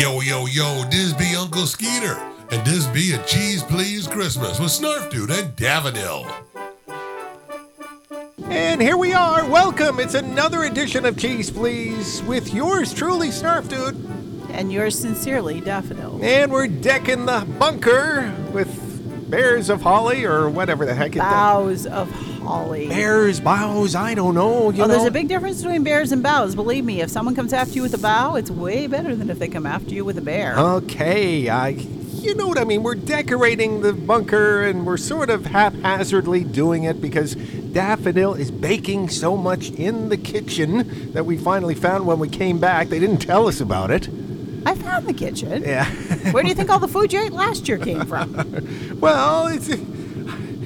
Yo, yo, yo, this be Uncle Skeeter, and this be a Cheese Please Christmas with Snarf Dude and Daffodil. And here we are. Welcome. It's another edition of Cheese Please with yours truly, Snarf Dude. And yours sincerely, Daffodil. And we're decking the bunker with bears of holly or whatever the heck it Boughs of holly. Bears, bows, I don't know. You oh, know? there's a big difference between bears and bows. Believe me, if someone comes after you with a bow, it's way better than if they come after you with a bear. Okay, I. You know what I mean? We're decorating the bunker and we're sort of haphazardly doing it because Daffodil is baking so much in the kitchen that we finally found when we came back. They didn't tell us about it. I found the kitchen. Yeah. Where do you think all the food you ate last year came from? well, it's.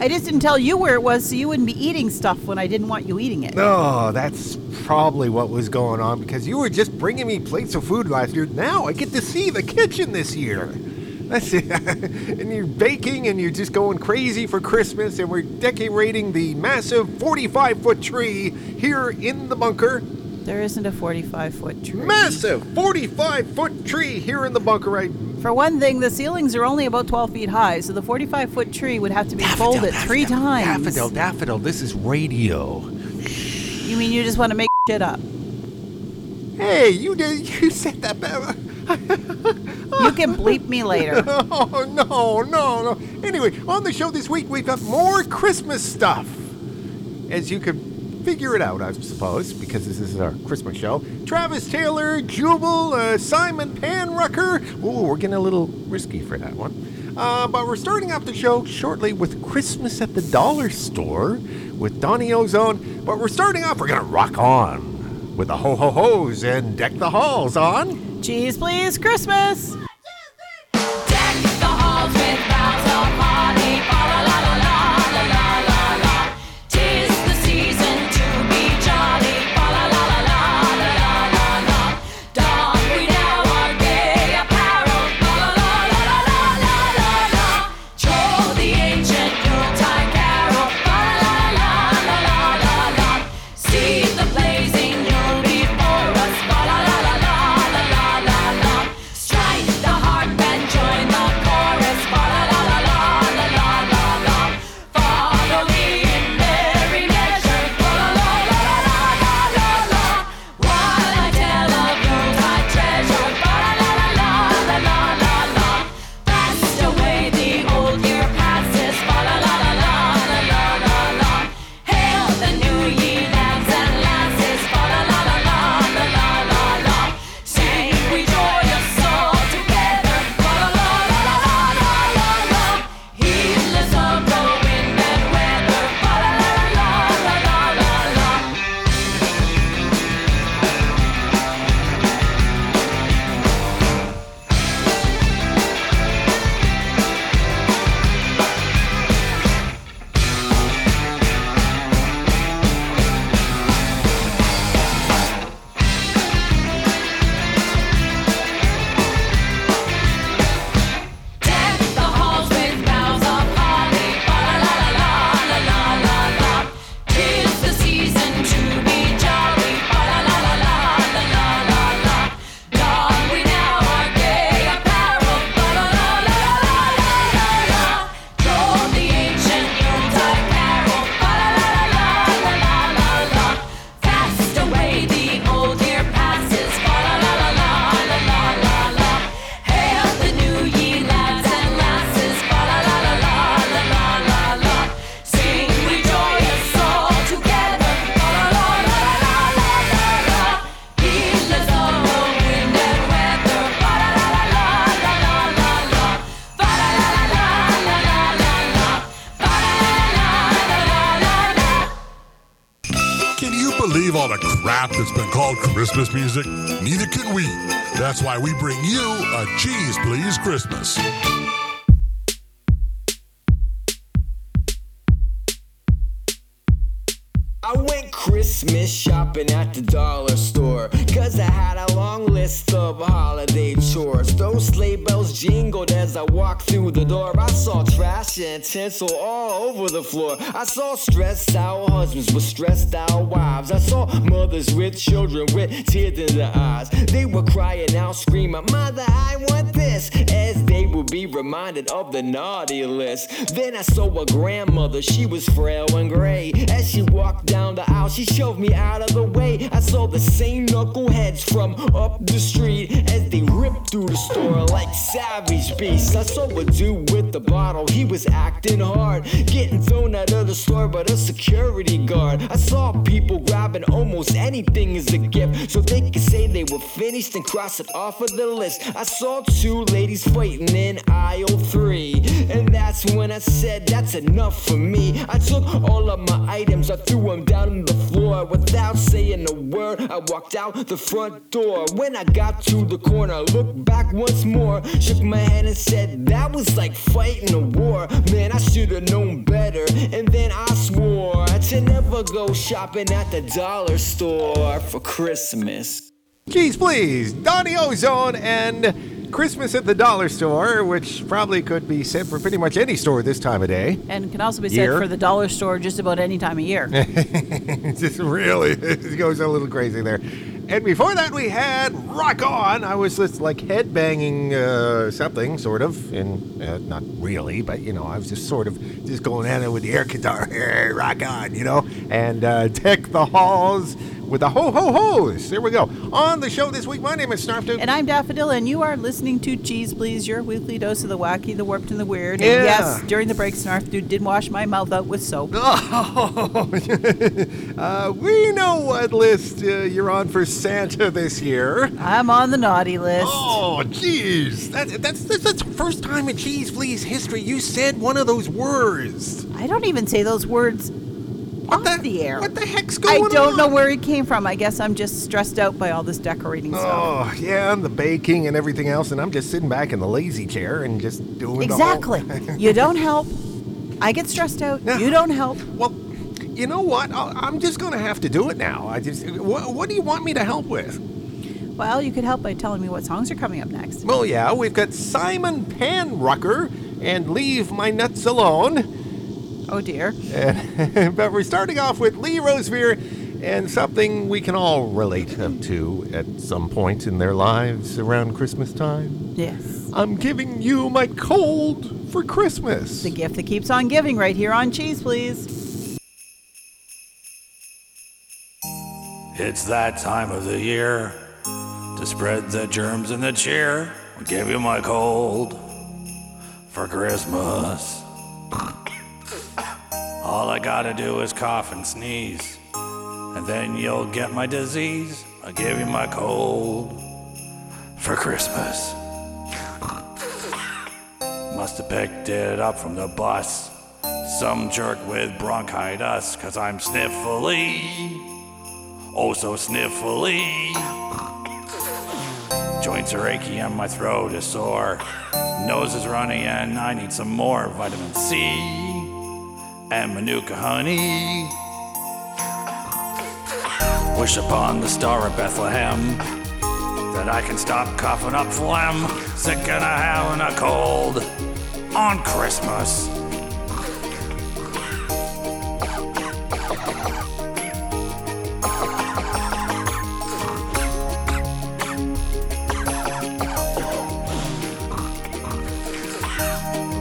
I just didn't tell you where it was so you wouldn't be eating stuff when I didn't want you eating it. Oh, that's probably what was going on because you were just bringing me plates of food last year. Now I get to see the kitchen this year. That's it. and you're baking and you're just going crazy for Christmas, and we're decorating the massive 45 foot tree here in the bunker. There isn't a 45 foot tree. Massive 45 foot tree here in the bunker, right? For one thing, the ceilings are only about 12 feet high, so the 45 foot tree would have to be Daffodil, folded daffodil, three times. Daffodil, daffodil, this is radio. You mean you just want to make shit up? Hey, you did, you said that. better. You can bleep me later. Oh, no, no, no. Anyway, on the show this week, we've got more Christmas stuff. As you could figure it out, I suppose, because this is our Christmas show. Travis Taylor, Jubal, uh, Simon Panrucker. Ooh, we're getting a little risky for that one. Uh, but we're starting off the show shortly with Christmas at the Dollar Store with Donnie Ozone. But we're starting off, we're going to rock on with the ho ho ho's and deck the halls on. Cheese, please, Christmas! Christmas. Christmas shopping at the dollar store. Cause I had a long list of holiday chores. Those sleigh bells jingled as I walked through the door. I saw trash and tinsel all over the floor. I saw stressed out husbands with stressed out wives. I saw mothers with children with tears in their eyes. They were crying out, screaming, Mother, I want this. As they would be reminded of the naughty list. Then I saw a grandmother, she was frail and gray. As she walked down the aisle, she shoved me out of the way. I saw the same knuckleheads from up the street as they ripped through the store like savage beasts. I saw a dude with the bottle, he was acting hard, getting thrown out of the store by the security guard. I saw people grabbing almost anything as a gift so they could say they were finished and cross it off of the list. I saw two ladies fighting in aisle three, and that's when I said that's enough for me. I took all of my items, I threw them down on the floor without saying a word. I walked out the front door. When I got to the corner, looked back once more, shook my hand and said that was like fighting a war. Man, I should have known better. And then I swore to never go shopping at the dollar store for Christmas. Cheese, please, Donnie Ozone and Christmas at the dollar store, which probably could be said for pretty much any store this time of day. And can also be said Year. for the dollar store just about any time of year. It just really it goes a little crazy there. And before that, we had Rock On. I was just like headbanging uh, something, sort of, and uh, not really, but you know, I was just sort of just going at it with the air guitar. Hey, rock on, you know, and uh, deck the halls with the ho ho ho's. There we go. On the show this week, my name is Snarf Dude. And I'm Daffodil, and you are listening to Cheese Please, your weekly dose of the wacky, the warped, and the weird. And Yeah. yes, during the break, Snarf Dude did wash my mouth out with soap. Oh, uh, we know what list uh, you're on for Santa this year. I'm on the naughty list. Oh, jeez. That, that's, that's that's the first time in Cheese Please history you said one of those words. I don't even say those words What off the, air. What the heck's going on? I don't know where it came from. I guess I'm just stressed out by all this decorating oh, stuff. Oh, yeah, and the baking and everything else, and I'm just sitting back in the lazy chair and just doing Exactly. the whole... you don't help. I get stressed out. Yeah. You don't help. well, you know what? I'll, I'm just going to have to do it now. I just... What, what do you want me to help with? Well, you could help by telling me what songs are coming up next. Well, yeah, we've got Simon Panrucker and Leave My Nuts Alone. Oh dear. but we're starting off with Lee Rosevere and something we can all relate up to at some point in their lives around Christmas time. Yes. I'm giving you my cold for Christmas. The gift that keeps on giving right here on Cheese Please. It's that time of the year to spread the germs and the cheer. We give you my cold for Christmas. All I gotta do is cough and sneeze, and then you'll get my disease. I'll give you my cold for Christmas. Must have picked it up from the bus. Some jerk with bronchitis, cause I'm sniffly oh so sniffly. Joints are achy and my throat is sore. Nose is runny and I need some more vitamin C and Manuka honey. Wish upon the star of Bethlehem that I can stop coughing up phlegm. Sick and a having a cold on Christmas.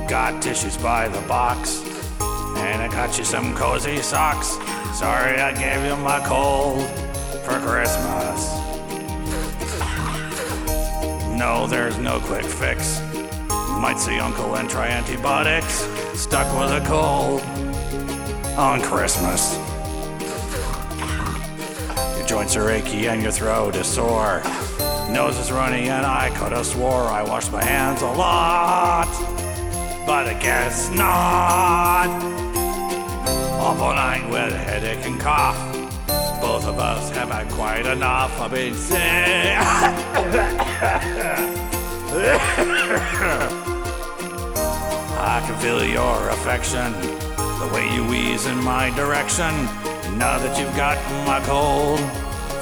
Got tissues by the box, I got you some cozy socks. Sorry I gave you my cold for Christmas. No, there's no quick fix. Might see Uncle and try antibiotics. Stuck with a cold on Christmas. Your joints are achy and your throat is sore. Nose is runny and I could have swore I washed my hands a lot but I guess not. Awful night with headache and cough. Both of us have had quite enough. I've been sick. I can feel your affection, the way you wheeze in my direction. Now that you've got my cold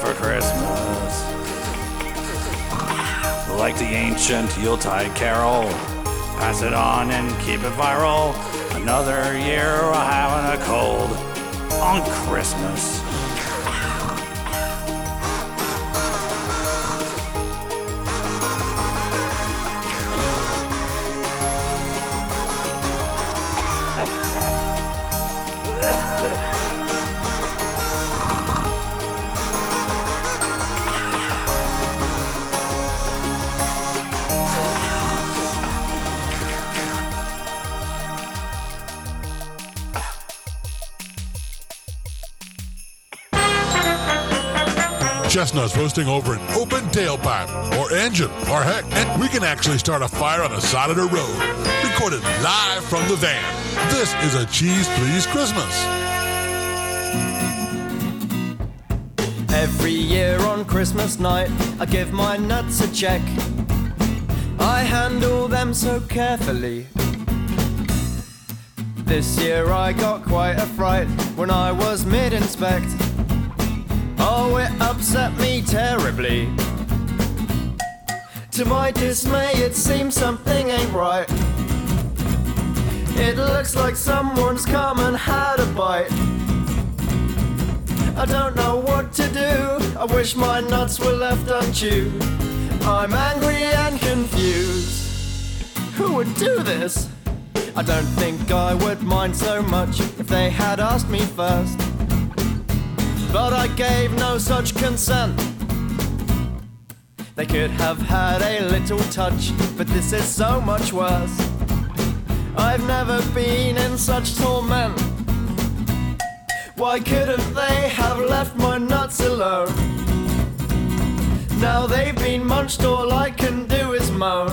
for Christmas. Like the ancient Yuletide carol, pass it on and keep it viral. Another year of having a cold on Christmas. Chestnuts roasting over an open tailpipe or engine or heck, and we can actually start a fire on the side of the road. Recorded live from the van. This is a Cheese Please Christmas. Every year on Christmas night, I give my nuts a check. I handle them so carefully. This year I got quite a fright when I was mid inspect. Oh, it upset me terribly. To my dismay, it seems something ain't right. It looks like someone's come and had a bite. I don't know what to do. I wish my nuts were left unchewed. I'm angry and confused. Who would do this? I don't think I would mind so much if they had asked me first. But I gave no such consent. They could have had a little touch, but this is so much worse. I've never been in such torment. Why couldn't they have left my nuts alone? Now they've been munched, all I can do is moan.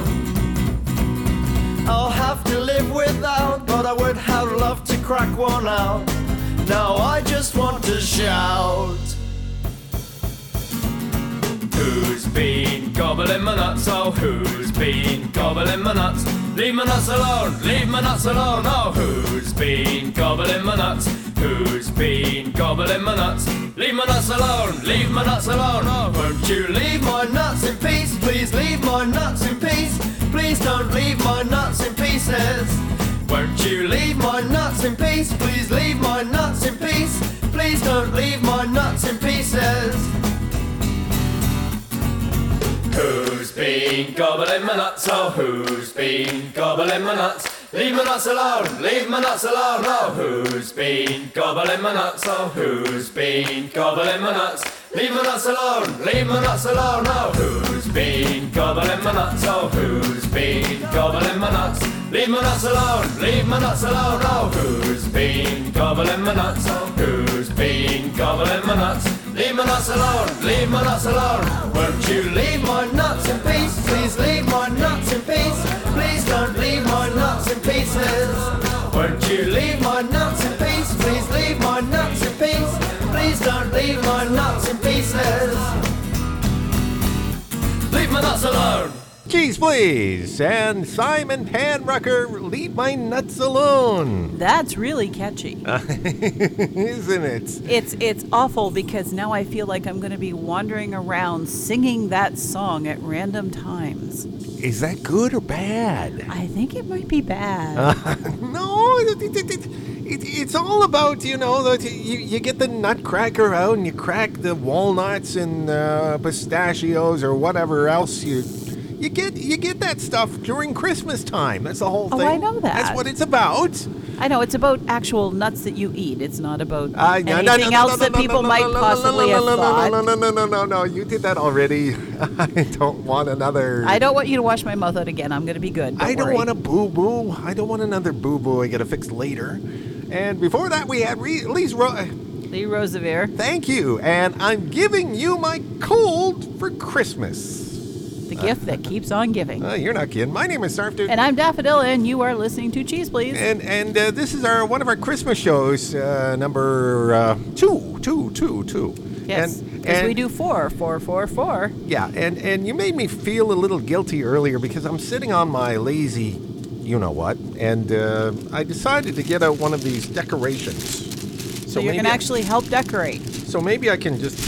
I'll have to live without, but I would have loved to crack one out. Now I just want to shout. Who's been gobbling my nuts? Oh, who's been gobbling my nuts? Leave my nuts alone, leave my nuts alone. Oh, who's been gobbling my nuts? Who's been gobbling my nuts? Leave my nuts alone, leave my nuts alone. Oh, won't you leave my nuts in peace? Please leave my nuts in peace. Please don't leave my nuts in pieces. Won't you leave my nuts in peace? Please leave my nuts in peace. Please don't leave my nuts in pieces. Who's been gobbling my nuts? Oh, who's been gobbling my nuts? Leave my nuts alone, leave my nuts alone. Oh, who's been gobbling my nuts? Oh, who's been gobbling my nuts? Leave my nuts alone, leave my nuts alone. Oh, who's been gobbling my nuts? Oh, who's been gobbling my nuts? Leave my nuts alone, leave my nuts alone. Oh, who's been gobbling my nuts? Oh, who's been gobbling my nuts? Leave my nuts alone, leave my nuts alone. Won't you leave my nuts in peace? Please leave my nuts in pieces. Leave my nuts alone. Cheese, please. And Simon Panrucker, leave my nuts alone. That's really catchy. Isn't it? It's it's awful because now I feel like I'm going to be wandering around singing that song at random times. Is that good or bad? I think it might be bad. No, it, it, it, it, it's all about, you know, that you, you get the nutcracker out and you crack the walnuts and uh, pistachios or whatever else you. You get you get that stuff during Christmas time. That's the whole thing. Oh. I know that. That's what it's about. I know it's about actual nuts that you eat. It's not about Uh, no, anything else that people might possibly no, have no, no, thought. No, no, no, no, no, no. You did that already. I don't want another. I don't want you to wash my mouth out again. I'm going to be good. Don't I don't worry. want a boo boo. I don't want another boo boo. I gotta fix later. And before that, we had Re- Lee's. Ro- Lee Rosevere, Thank you. And I'm giving you my cold for Christmas. the gift that keeps on giving. Uh, you're not kidding. My name is Snarf Dude. And I'm Daffodil, and you are listening to Cheese Please. And and uh, this is our one of our Christmas shows, uh, number uh, two, two, two, two. yes, And, because we do four, four, four, four. Yeah, and and you made me feel a little guilty earlier because I'm sitting on my lazy, you know what, and uh, I decided to get out one of these decorations. So, you can maybe I- actually help decorate. So maybe I can just.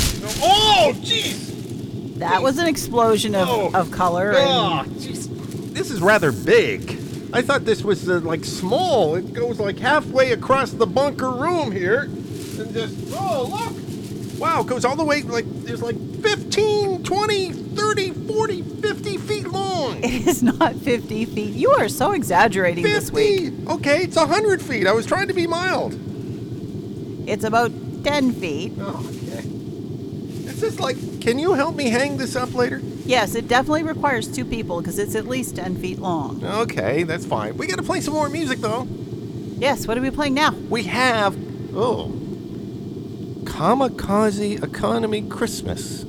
Oh, jeez! That was an explosion of, Oh. of color. Oh, And jeez. This is rather big. I thought this was uh, like small. It goes like halfway across the bunker room here. And just, oh, look. Wow, it goes all the way, like, there's like 15, 20, 30, 40, 50 feet long. it is not 50 feet. You are so exaggerating this week. 50? Okay, it's 100 feet. I was trying to be mild. It's about 10 feet. Oh, okay. It's just like, can you help me hang this up later? Yes, it definitely requires two people because it's at least 10 feet long. Okay, that's fine. We gotta play some more music though. Yes, what are we playing now? We have, oh, Kamikaze Economy Christmas.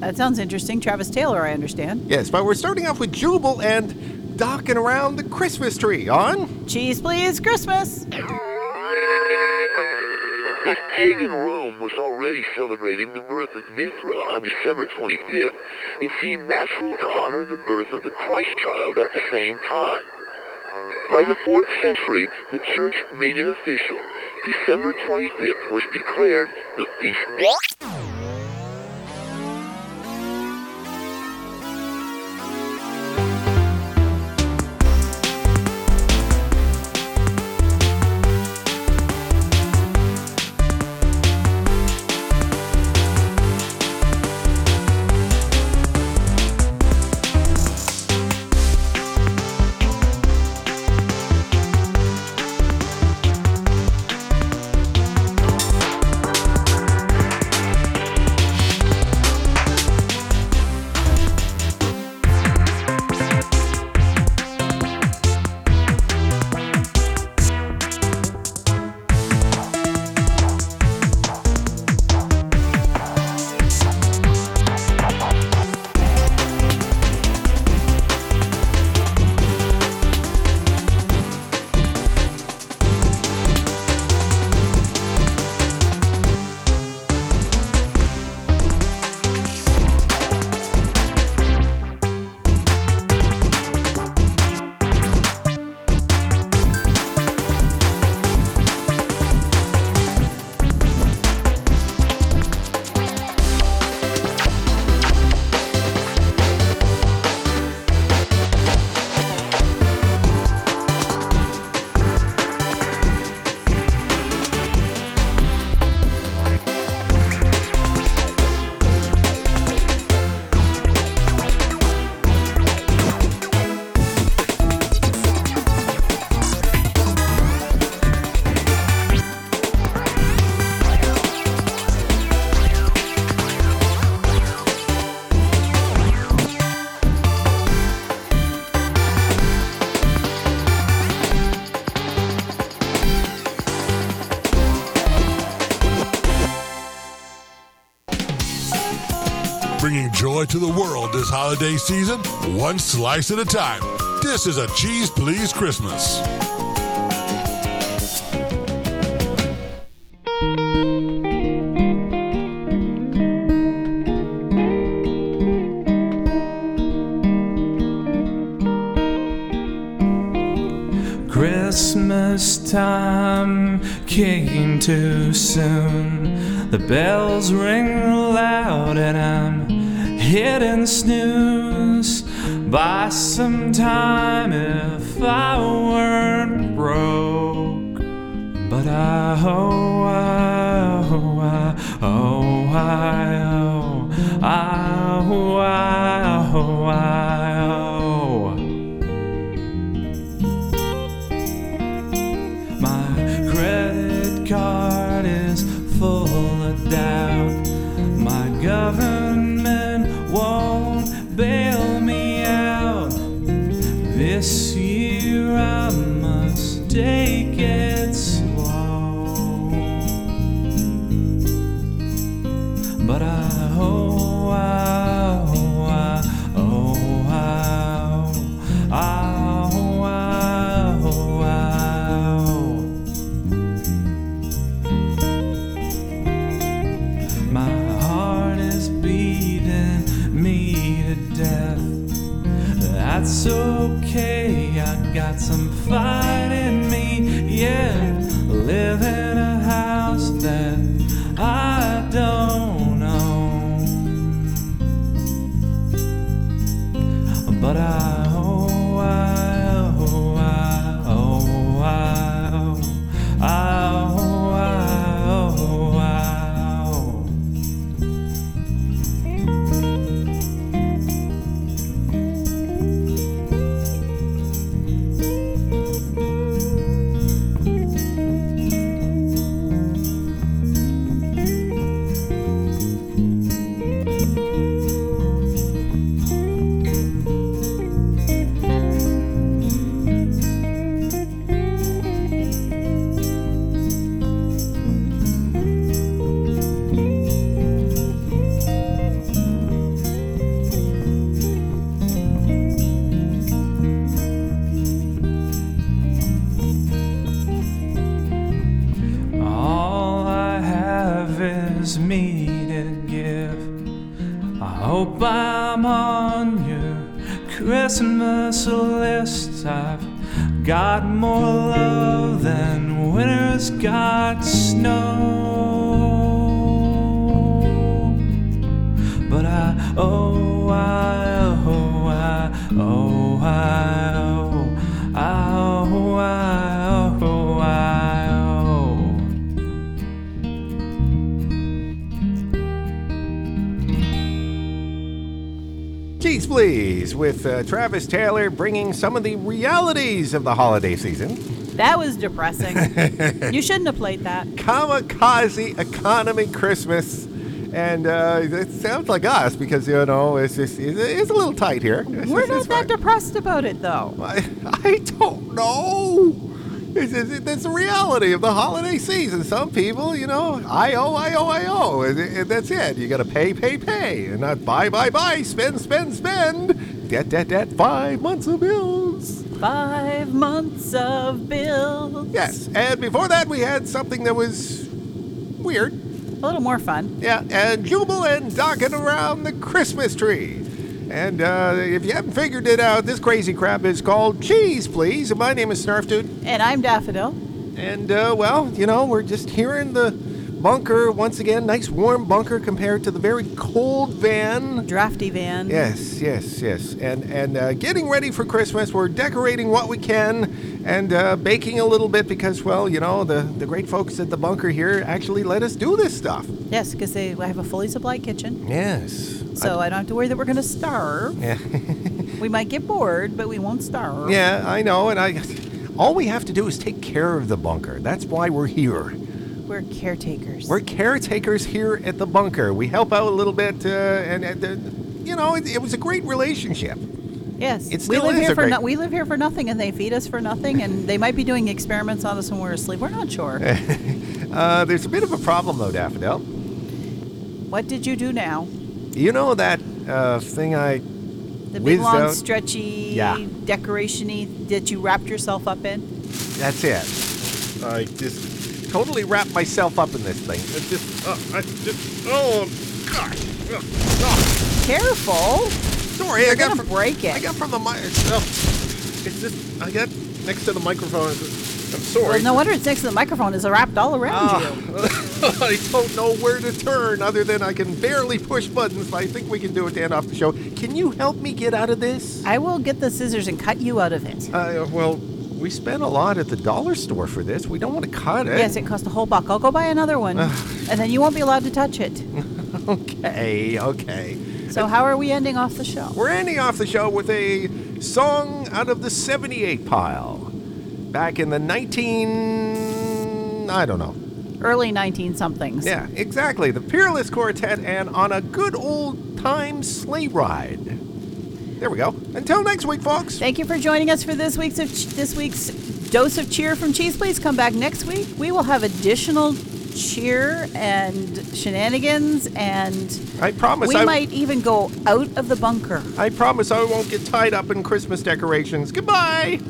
That sounds interesting. Travis Taylor, I understand. Yes, but we're starting off with Jubal and docking around the Christmas tree on. Cheese, please, Christmas. This pagan Rome was already celebrating the birth of Mithra on December 25th. It seemed natural to honor the birth of the Christ child at the same time. By the 4th century, the church made it official. December 25th was declared the feast. This holiday season, one slice at a time. This is a Cheese Please Christmas. Christmas time came too soon. The bells ring loud and I'm hitting snooze. By some time if I weren't broke. But I oh I got Cheese Please with uh, Travis Taylor bringing some of the realities of the holiday season. That was depressing. you shouldn't have played that. Kamikaze Economy Christmas. And uh, it sounds like us because, you know, it's just it's, it's a little tight here. It's- We're it's not that depressed about it, though. I, I don't know. It's, it's, it's the reality of the holiday season. Some people, you know, I owe, I owe, I owe. And, and that's it. You got to pay, pay, pay. And not buy, buy, buy, spend, spend, spend. Debt, debt, debt. Five months of bills. Five months of bills. Yes. And before that, we had something that was weird. A little more fun. Yeah. And Jubal and Docking around the Christmas tree. And uh, if you haven't figured it out, this crazy crap is called Cheese Please. My name is Snarf Dude. And I'm Daffodil. And, uh, well, you know, we're just here in the bunker once again. Nice warm bunker compared to the very cold van. Drafty van. Yes, yes, yes. And, and uh, getting ready for Christmas. We're decorating what we can and uh, baking a little bit because, well, you know, the, the great folks at the bunker here actually let us do this stuff. Yes, because they have a fully supplied kitchen. Yes. So I, don't have to worry that we're going to starve. Yeah. we might get bored, but we won't starve. yeah, I know. And I. All we have to do is take care of the bunker. That's why we're here. We're caretakers. We're caretakers here at the bunker. We help out a little bit, uh, and, and uh, you know, it, it was a great relationship. yes. it we live is here for great- no- we live here for nothing, and they feed us for nothing, and they might be doing experiments on us when we're asleep. We're not sure. Uh, there's a bit of a problem though, Daffodil. what did you do now? You know that uh, thing I The big Whizzed long out. stretchy Yeah. decoration-y that you wrapped yourself up in? That's it. I just totally wrapped myself up in this thing. It's just, uh, I just, oh, gosh. Ugh. Oh, Careful. sorry, I You're got gonna from, break it. I got from the mic. Oh, it's just, I got next to the microphone. It's just- I'm sorry. Well, no wonder it's next to the microphone. It's wrapped all around Ah. I don't know where to turn other than I can barely push buttons, but I think we can do it to end off the show. Can you help me get out of this? I will get the scissors and cut you out of it. Uh, well, we spent a lot at the dollar store for this. We don't want to cut it. Yes, it cost a whole buck. I'll go buy another one, and then you won't be allowed to touch it. Okay, okay. So how are we ending off the show? We're ending off the show with a song out of the 78 pile. Back in the 19. I don't know. Early 19 somethings. Yeah, exactly. The Peerless Quartet and On a Good Old Time Sleigh Ride. There we go. Until next week, folks. Thank you for joining us for this week's of this week's dose of cheer from Cheese. Please come back next week. We will have additional cheer and shenanigans, and I promise we I, might even go out of the bunker. I promise I won't get tied up in Christmas decorations. Goodbye.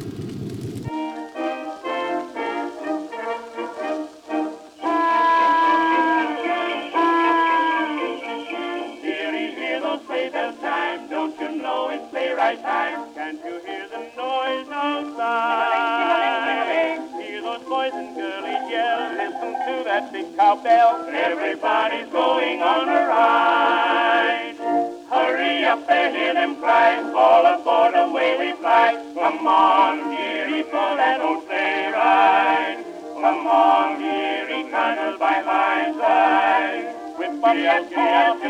Up.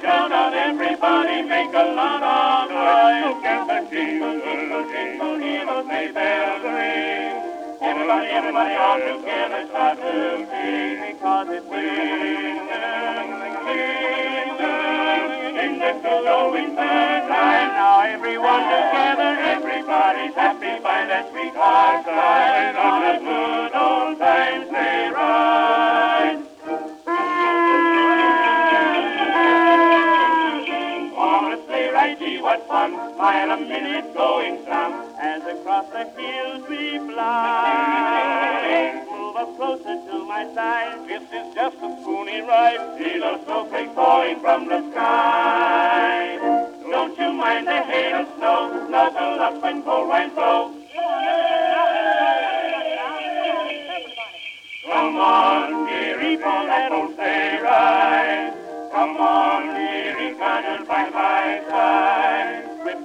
Shout out, everybody, make a lot of noise. Jingle, jingle, jingle, bells ring. Everybody, everybody, because it's in time. Now everyone together, everybody's happy by that sweetheart side. On a good Mile a minute going some, as across the hills we fly. Move up closer to my side. This is just a spoony ride. See those snowflakes falling from the sky. Don't you mind the hail and snow? Snuggle up when cold winds blow. Come on, dearie, for that old sleigh ride. Come on, dearie,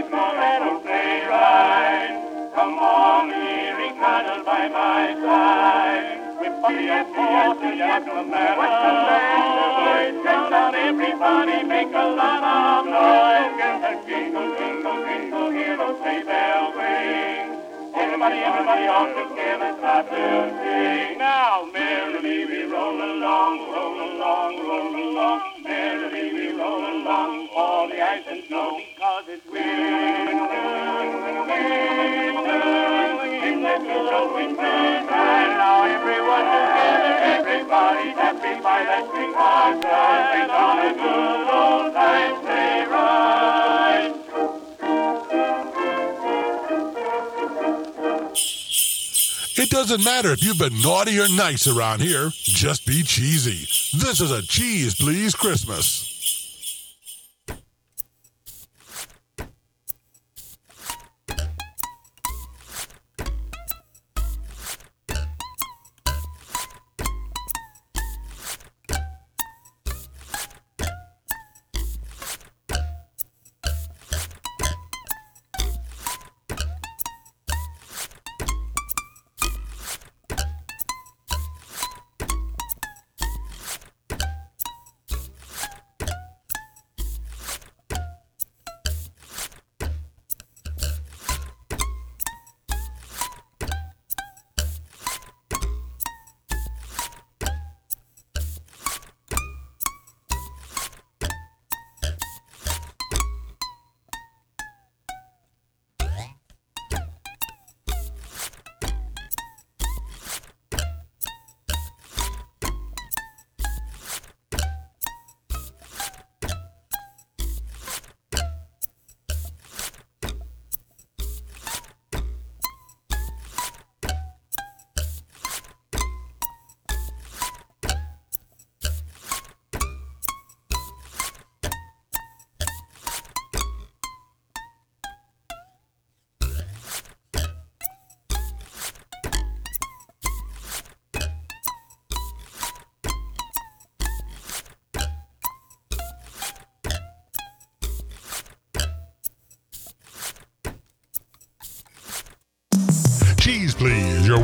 Come on, dearie, for that old sleigh ride. Come on, cuddle by my side. Whip up your paws, giddy up, no the. Shout out, everybody, make a lot of noise. Jingle, jingle, jingle, hear those sleigh bells ring. Everybody, everybody, all together, start to sing. Now, merrily we roll along, roll along, roll along. Merrily we roll along, all the ice and snow, It doesn't matter if you've been naughty or nice around here, just be cheesy. This is a Cheese Please Christmas.